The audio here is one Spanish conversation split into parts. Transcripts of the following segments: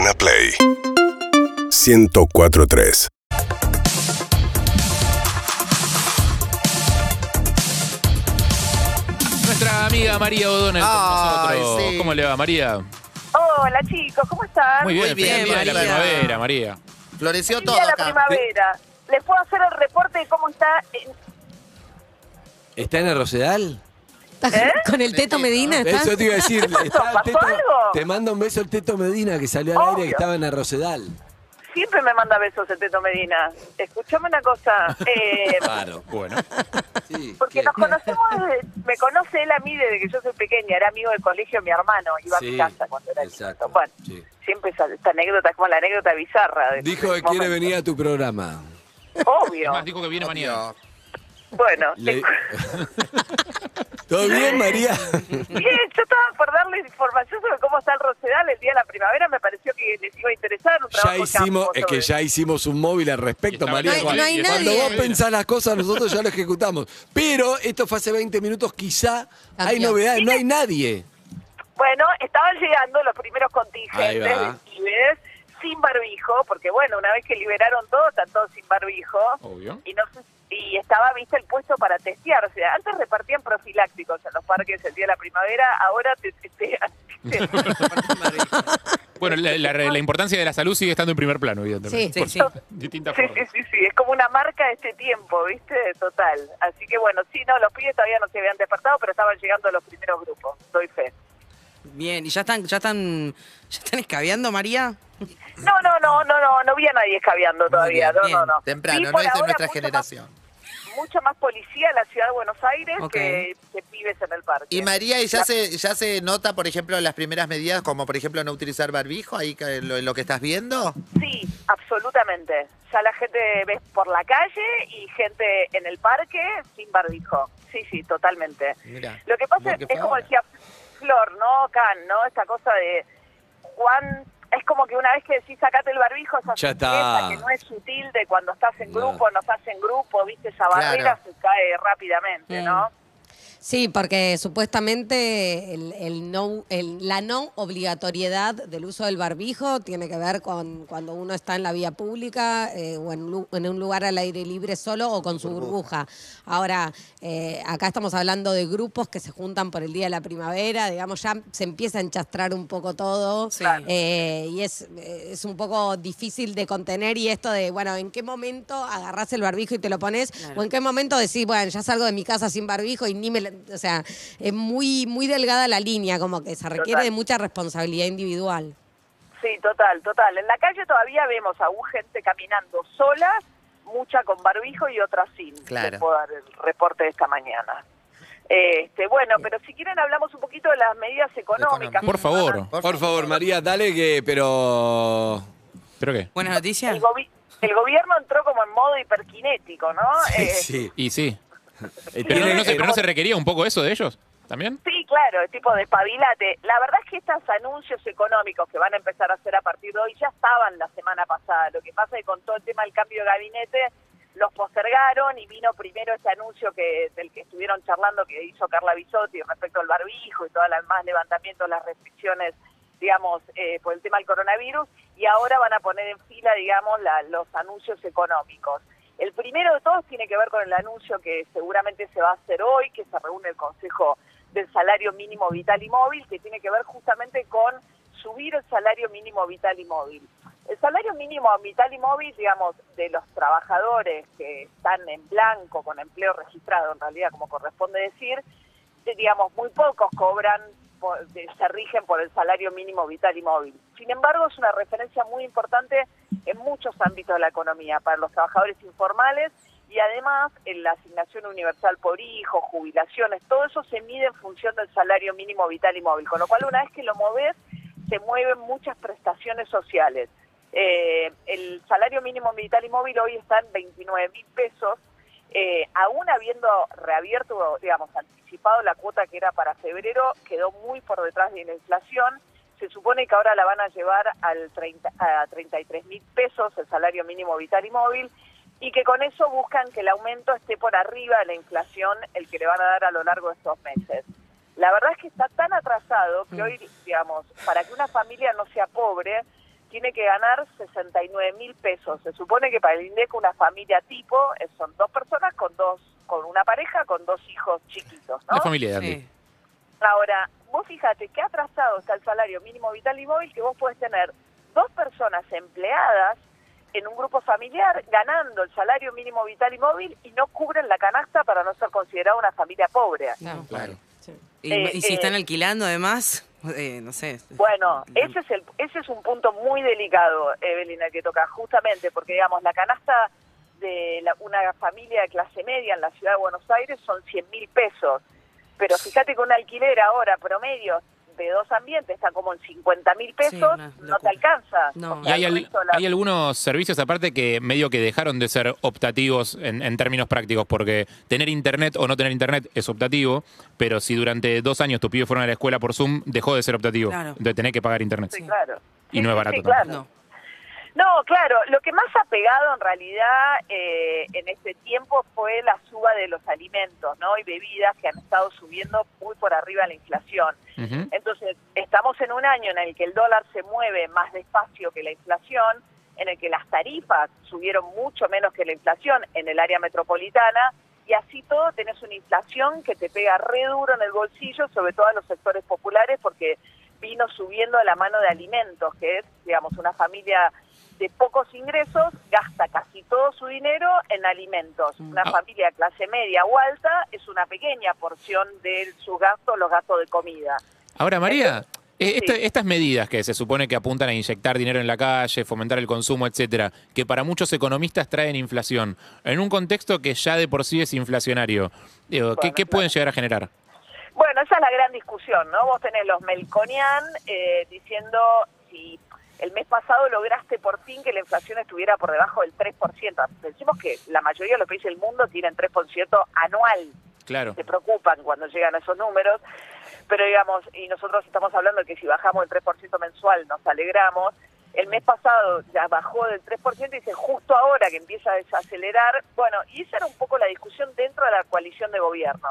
Urbana Play 1043 Nuestra amiga María O'Donnell con Ay, nosotros. sí. ¿Cómo le va, María? Hola chicos, ¿cómo están? Muy bien, Muy bien, feliz día de la María. primavera, María. Floreció Feliz todo día de la acá. primavera. Les puedo hacer el reporte de cómo está. en- ¿Está en el Rosedal? ¿Eh? ¿Con el Teto Medina? Eso te iba a decir. está el ¿Pasó Teto- algo? te manda un beso el Teto Medina que salió al aire que estaba en el Rosedal. Siempre me manda besos el Teto Medina. Escuchame una cosa. eh, Claro. Bueno, Sí. porque ¿qué? nos conocemos, desde- me conoce él a mí desde que yo soy pequeña. Era amigo del colegio de mi hermano. Iba a Sí, mi casa cuando era exacto, chiquito. Bueno, sí. siempre esa, esta anécdota es como la anécdota bizarra. de Dijo que ese quiere momento. venir a tu programa. Obvio. además dijo que viene mañana. Bueno, Le- ¿Todo bien, María? Bien, yo estaba por darles información sobre cómo está el Rosedal el día de la primavera. Me pareció que les iba a interesar un Ya trabajo hicimos, es que ya hicimos un móvil al respecto, María. No hay- Cuando- no hay Cuando nadie. vos pensás las cosas, nosotros ya lo ejecutamos. Pero esto fue hace 20 minutos, quizá hay novedades, no hay nadie. Bueno, estaban llegando los primeros contingentes de pibes sin barbijo, porque bueno, una vez que liberaron todo, están todos sin barbijo. Obvio. Y no sé- y estaba, viste, el puesto para testear. O sea, antes repartían profilácticos en los parques el día de la primavera, ahora te testean. Bueno, la, la- la importancia de la salud sigue estando en primer plano, evidentemente. Sí, sí, sí. distintas Sí, sí, formas. sí, sí, es como una marca de este tiempo, ¿viste? Total. Así que bueno, sí, no, los pibes todavía no se habían despertado, pero estaban llegando los primeros grupos, doy fe. Bien, ¿y ya están, ya están, ya están escabeando, María? No, no, no, no, no, no vi a nadie escabeando todavía, bien, no, bien. no, no. Temprano, no es de nuestra generación. Más, mucho más policía en la ciudad de Buenos Aires que, que pibes en el parque. Y María, ¿y ya La- se, ya se nota, por ejemplo, las primeras medidas, como por ejemplo no utilizar barbijo, ahí que- lo, lo que estás viendo? Sí, absolutamente. Ya la gente ves por la calle y gente en el parque sin barbijo. Sí, sí, totalmente. Mira, Lo que pasa es, fue como decía Flor, ¿no? Can, ¿no? Esta cosa de Juan, es como que una vez que decís sacate el barbijo, esa Ya está. que no es sutil de cuando estás en No. grupo, no estás en grupo, viste, esa barrera Claro. se cae rápidamente, ¿no? Sí, porque supuestamente el, el no, el- la no obligatoriedad del uso del barbijo tiene que ver con cuando uno está en la vía pública eh, o en, un lugar al aire libre solo o con su burbuja. Ahora, eh, acá estamos hablando de grupos que se juntan por el Día de la Primavera, digamos, ya se empieza a enchastrar un poco todo Sí. eh, y es, es un poco difícil de contener y esto de, bueno, ¿en qué momento agarrás el barbijo y te lo pones? Claro. ¿O en qué momento decís, bueno, ya salgo de mi casa sin barbijo y ni me... O sea, es muy, muy delgada la línea, como que se requiere Total. de mucha responsabilidad individual. Sí, total, total. En la calle todavía vemos aún gente caminando sola, mucha con barbijo y otra sin. Claro. Les puedo dar el reporte de esta mañana. Este, bueno, pero si quieren hablamos un poquito de las medidas económicas. Por favor. Por favor, María, dale que, pero... ¿Pero qué? Buenas noticias. El, gobi- el gobierno entró como en modo hiperkinético, ¿no? Sí, Eh, sí. Y sí. Eh, Pero, no, se, pero no se requería un poco eso de ellos también. Sí, claro, el tipo de espabilate. La verdad es que estos anuncios económicos que van a empezar a hacer a partir de hoy ya estaban la semana pasada. Lo que pasa es que con todo el tema del cambio de gabinete los postergaron y vino primero este anuncio que del que estuvieron charlando que hizo Carla Bisotti respecto al barbijo y todo el más levantamiento de las restricciones, digamos, eh, por el tema del coronavirus y ahora van a poner en fila, digamos, la- los anuncios económicos. El primero de todos tiene que ver con el anuncio que seguramente se va a hacer hoy, que se reúne el Consejo del Salario Mínimo Vital y Móvil, que tiene que ver justamente con subir el salario mínimo vital y móvil. El salario mínimo vital y móvil, digamos, de los trabajadores que están en blanco, con empleo registrado, en realidad, como corresponde decir, eh, digamos, muy pocos cobran, por- se rigen por el salario mínimo vital y móvil. Sin embargo, es una referencia muy importante en muchos ámbitos de la economía, para los trabajadores informales y además en la asignación universal por hijo, jubilaciones, todo eso se mide en función del salario mínimo vital y móvil, con lo cual una vez que lo moves, se mueven muchas prestaciones sociales. Eh, el salario mínimo vital y móvil hoy está en 29 mil pesos, eh, aún habiendo reabierto, digamos, anticipado la cuota que era para febrero, quedó muy por detrás de la inflación. Se supone que ahora la van a llevar al 30, a 33 mil pesos el salario mínimo vital y móvil y que con eso buscan que el aumento esté por arriba de la inflación, el que le van a dar a lo largo de estos meses. La verdad es que está tan atrasado que hoy, digamos, para que una familia no sea pobre, tiene que ganar 69 mil pesos. Se supone que para el INDEC una familia tipo eh, son dos personas con dos, con una pareja con dos hijos chiquitos, ¿no? La familia de Andy. Sí. Ahora, vos fíjate qué atrasado está el salario mínimo vital y móvil que vos podés tener dos personas empleadas en un grupo familiar ganando el salario mínimo vital y móvil y no cubren la canasta para no ser considerada una familia pobre. No. Claro. Y, Eh, y si eh, están alquilando además, eh, no sé. Bueno, ese es el, ese es un punto muy delicado, Evelyn, el que toca, justamente porque, digamos, la canasta de la- una familia de clase media en la ciudad de Buenos Aires son 100 mil pesos, pero fíjate que un alquiler ahora promedio de dos ambientes está como en 50 mil pesos, no te alcanza. No. Y hay, al la- hay algunos servicios aparte que medio que dejaron de ser optativos en, en términos prácticos, porque tener internet o no tener internet es optativo, pero si durante dos años tus pibes fueron a la escuela por Zoom, dejó de ser optativo. Claro. Entonces tenés que pagar internet. Sí, claro. Y Sí, no es barato claro. No. No, claro, lo que más ha pegado en realidad eh, en este tiempo fue la suba de los alimentos ¿no? y bebidas que han estado subiendo muy por arriba la inflación. Entonces, estamos en un año en el que el dólar se mueve más despacio que la inflación, en el que las tarifas subieron mucho menos que la inflación en el área metropolitana, y así todo tenés una inflación que te pega re duro en el bolsillo, sobre todo a los sectores populares, porque vino subiendo a la mano de alimentos, que es, digamos, una familia de pocos ingresos gasta casi todo su dinero en alimentos. Una Ah. familia de clase media o alta es una pequeña porción de sus gastos, los gastos de comida. Ahora, María, eh, esta- sí. estas medidas que se supone que apuntan a inyectar dinero en la calle, fomentar el consumo, etcétera, que para muchos economistas traen inflación, en un contexto que ya de por sí es inflacionario, digo, ¿qué, Bueno, qué claro. pueden llegar a generar? Bueno, esa es la gran discusión, ¿no? Vos tenés los Melconian eh, diciendo si el mes pasado lograste por fin que la inflación estuviera por debajo del 3%. Decimos que la mayoría de los países del mundo tienen 3% anual. Claro. Se preocupan cuando llegan a esos números. Pero digamos, y nosotros estamos hablando de que si bajamos el 3% mensual nos alegramos. El mes pasado ya bajó del 3% y dice justo ahora que empieza a desacelerar. Bueno, y esa era un poco la discusión dentro de la coalición de gobierno.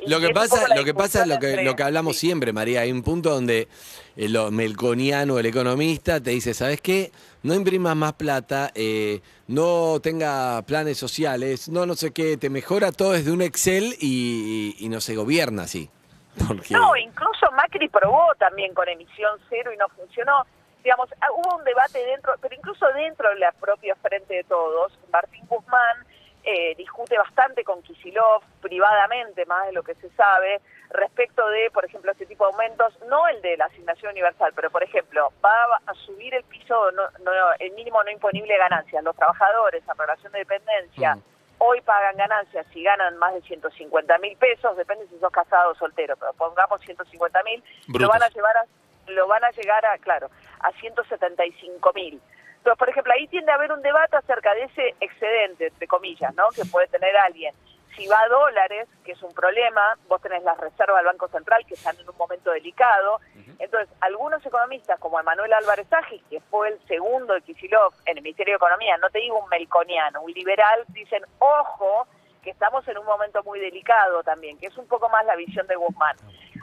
Y Lo que pasa, lo que pasa es lo que, lo que hablamos sí. siempre, María. Hay un punto donde el lo- melconiano, el economista, te dice, ¿sabes qué? No imprimas más plata, eh, no tenga planes sociales, no no sé qué, te mejora todo desde un Excel y, y no se gobierna así. Porque- No, incluso Macri probó también con emisión cero y no funcionó. Digamos, ah, hubo un debate dentro, pero incluso dentro de la propia Frente de Todos, Martín Guzmán eh, discute bastante con Kisilov privadamente, más de lo que se sabe, respecto de, por ejemplo, este tipo de aumentos, no el de la asignación universal, pero por ejemplo, va a subir el piso, no, no, el mínimo no imponible de ganancias. Los trabajadores en relación de dependencia Mm. hoy pagan ganancias si ganan más de 150 mil pesos, depende si sos casado o soltero, pero pongamos 150 mil, lo van a llevar a, lo van a llegar a, claro, a 175 mil. Entonces, por ejemplo, ahí tiende a haber un debate acerca de ese excedente, entre comillas, ¿no? Que puede tener alguien. Si va a dólares, que es un problema, vos tenés las reservas del Banco Central que están en un momento delicado. Entonces, algunos economistas, como Emanuel Álvarez Agis, que fue el segundo de Kicillof en el Ministerio de Economía, no te digo un melconiano, un liberal, dicen, ojo, que estamos en un momento muy delicado también, que es un poco más la visión de Guzmán.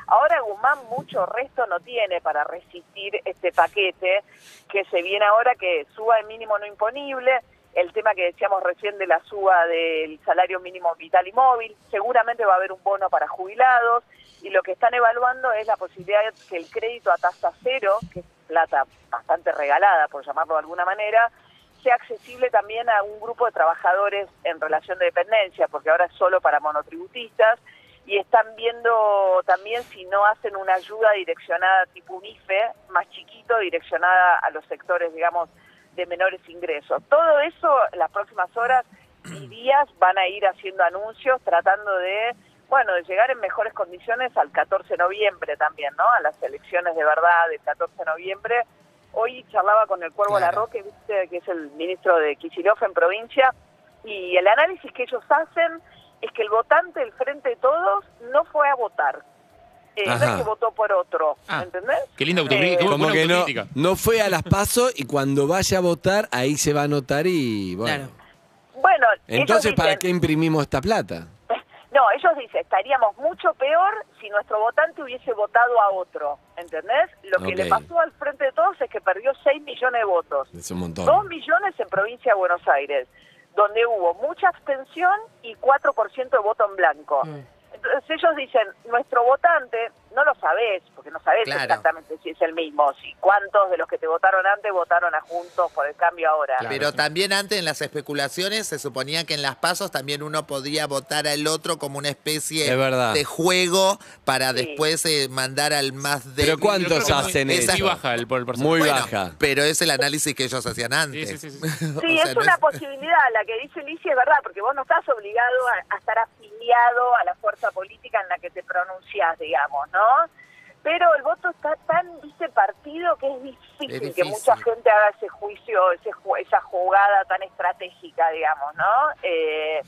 Ahora Guzmán mucho resto no tiene para resistir este paquete que se viene ahora que suba el mínimo no imponible, el tema que decíamos recién de la suba del salario mínimo vital y móvil, seguramente va a haber un bono para jubilados y lo que están evaluando es la posibilidad de que el crédito a tasa cero, que es plata bastante regalada por llamarlo de alguna manera, sea accesible también a un grupo de trabajadores en relación de dependencia, porque ahora es solo para monotributistas, y están viendo también si no hacen una ayuda direccionada tipo un IFE, más chiquito, direccionada a los sectores, digamos, de menores ingresos. Todo eso, en las próximas horas y días van a ir haciendo anuncios tratando de, bueno, de llegar en mejores condiciones al 14 de noviembre también, ¿no? A las elecciones de verdad del 14 de noviembre. Hoy charlaba con el Cuervo Claro. Larroque, ¿viste? que es el ministro de Kicillof en provincia, y el análisis que ellos hacen es que el votante del Frente de Todos no fue a votar. Eh, no es que votó por otro, Ah. ¿entendés? Qué linda autocrítica. Eh, Como que no, fue a las pasos y cuando vaya a votar, ahí se va a notar y bueno. Claro. Bueno, Entonces, ¿para qué imprimimos esta plata? No, ellos dicen, estaríamos mucho peor si nuestro votante hubiese votado a otro, ¿entendés? Lo que le pasó al frente de todos es que perdió 6 millones de votos. Es un montón. 2 millones en provincia de Buenos Aires, donde hubo mucha abstención y 4% de voto en blanco. Entonces ellos dicen, nuestro votante, no lo sabés, porque no sabés Claro. exactamente si es el mismo, si cuántos de los que te votaron antes votaron a Juntos por el cambio ahora. Pero también antes en las especulaciones se suponía que en las pasos también uno podía votar al otro como una especie Es verdad. de juego para Sí. después eh, mandar al más débil. Pero ¿cuántos hacen muy- eso? Sí baja el, el porcentaje. Muy Bueno, baja. Pero es el análisis que ellos hacían antes. sí, sí, sí. Sí, O sea, es no una posibilidad, la que dice Licia es verdad, porque vos no estás obligado a, a estar a la fuerza política en la que te pronunciás, digamos, ¿no? Pero el voto está tan, viste, partido que es difícil, Es que mucha gente haga ese juicio, ese, esa jugada tan estratégica, digamos, ¿no? Eh,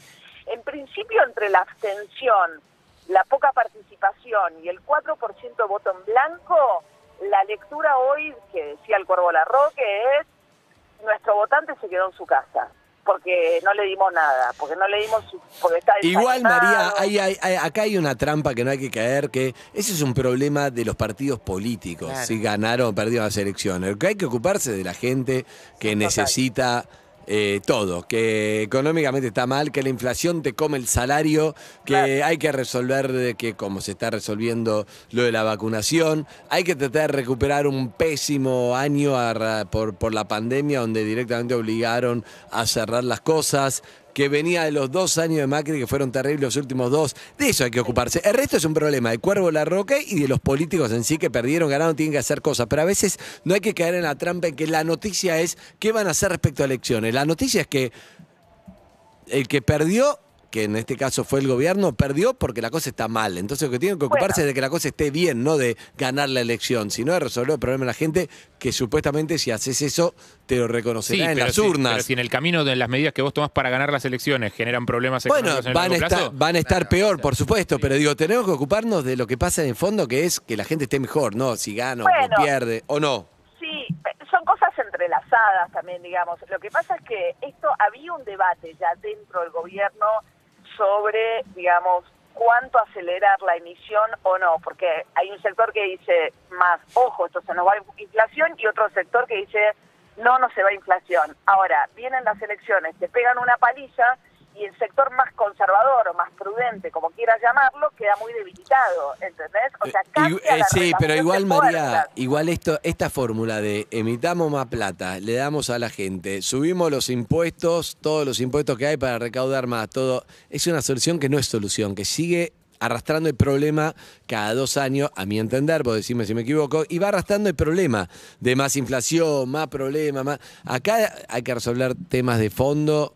en principio, entre la abstención, la poca participación y el 4% de voto en blanco, la lectura hoy, que decía el Cuervo Larroque, es nuestro votante se quedó en su casa porque no le dimos nada, porque no le dimos porque está Igual, María, hay- hay- hay- acá hay una trampa que no hay que caer, que ese es un problema de los partidos políticos, Claro. si ganaron o perdieron las elecciones. Lo que hay que ocuparse de la gente que necesita eh, todo, que económicamente está mal, que la inflación te come el salario, que Claro. hay que resolver de que como se está resolviendo lo de la vacunación, hay que tratar de recuperar un pésimo año a por, por la pandemia donde directamente obligaron a cerrar las cosas que venía de los dos años de Macri, que fueron terribles los últimos dos. De eso hay que ocuparse. El resto es un problema de Cuervo Larroque y de los políticos en sí que perdieron, ganaron, tienen que hacer cosas. Pero a veces no hay que caer en la trampa en que la noticia es qué van a hacer respecto a elecciones. La noticia es que el que perdió, que en este caso fue el gobierno, perdió porque la cosa está mal. Entonces lo que tienen que ocuparse Bueno. es de que la cosa esté bien, no de ganar la elección, sino de resolver el problema de la gente, que supuestamente si haces eso te lo Sí, reconocerá en pero las si, urnas. pero si en el camino de las medidas que vos tomás para ganar las elecciones generan problemas Bueno, en el van a, largo estar, plazo, van a estar Claro, peor, claro. por supuesto, pero digo, tenemos que ocuparnos de lo que pasa en el fondo, que es que la gente esté mejor, ¿no? Si gana Bueno. o pierde, o no. Sí, son cosas entrelazadas también, digamos. Lo que pasa es que esto había un debate ya dentro del gobierno sobre, digamos, cuánto acelerar la emisión o no, porque hay un sector que dice más, ojo, esto se nos va inflación, y otro sector que dice, no, no se va a inflación. Ahora, vienen las elecciones, te pegan una paliza y el sector más conservador o más prudente, como quieras llamarlo, queda muy debilitado, ¿entendés? O sea, Eh, cambia y- eh, la sí, pero igual María, igual esto, esta fórmula de emitamos más plata, le damos a la gente, subimos los impuestos, todos los impuestos que hay para recaudar más, todo, es una solución que no es solución, que sigue arrastrando el problema cada dos años, a mi entender, vos decime si me equivoco, y va arrastrando el problema de más inflación, más problemas, más. Acá hay que resolver temas de fondo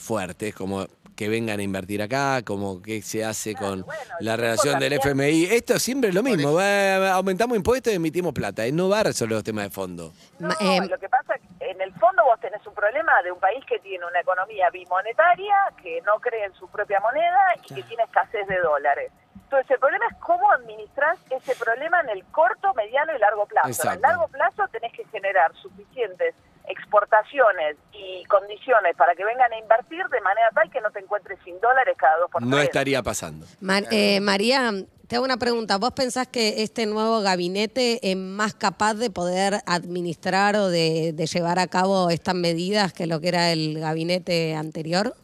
fuertes, como que vengan a invertir acá, como qué se hace con bueno, la relación del FMI. Esto siempre es lo mismo, va- aumentamos impuestos y emitimos plata, eh, no va a resolver los temas de fondo. No, eh, lo que pasa es que en el fondo vos tenés un problema de un país que tiene una economía bimonetaria, que no cree en su propia moneda y que tiene escasez de dólares. Entonces el problema es cómo administrar ese problema en el corto, mediano y largo plazo. En el largo plazo tenés que generar suficientes exportaciones y condiciones para que vengan a invertir de manera tal que no te encuentres sin dólares cada dos por No tres. estaría pasando. Mar- eh, María, te hago una pregunta. ¿Vos pensás que este nuevo gabinete es más capaz de poder administrar o de, de llevar a cabo estas medidas que lo que era el gabinete anterior?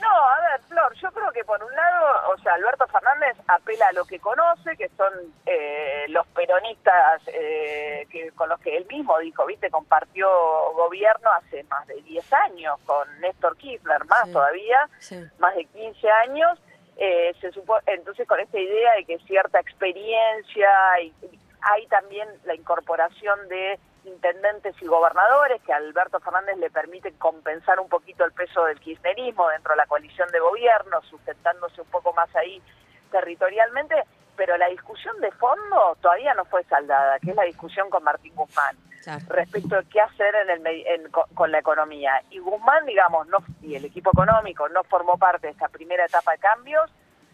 No, a ver, Flor, yo creo que por un lado, o sea, Alberto Fernández apela a lo que conoce, que son eh, los peronistas eh, que con los que él mismo dijo, viste, compartió gobierno hace más de 10 años con Néstor Kirchner, más Sí. todavía, Sí. más de 15 años. Eh, se supo, entonces con esta idea de que cierta experiencia y y hay también la incorporación de intendentes y gobernadores que a Alberto Fernández le permite compensar un poquito el peso del kirchnerismo dentro de la coalición de gobierno, sustentándose un poco más ahí territorialmente, pero la discusión de fondo todavía no fue saldada, que es la discusión con Martín Guzmán Claro. respecto de qué hacer en el, en- con, con la economía. Y Guzmán, digamos, no y el equipo económico no formó parte de esta primera etapa de cambios,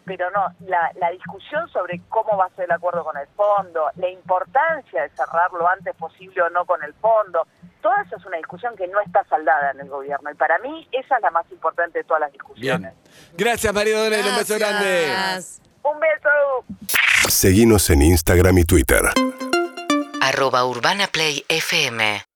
pero no, la, la discusión sobre cómo va a ser el acuerdo con el fondo, la importancia de cerrar lo antes posible o no con el fondo, toda esa es una discusión que no está saldada en el gobierno. Y para mí esa es la más importante de todas las Bien. discusiones. Gracias, María Donel. Un beso grande. Un beso. Seguinos en Instagram y Twitter. arroba Urbana Play FM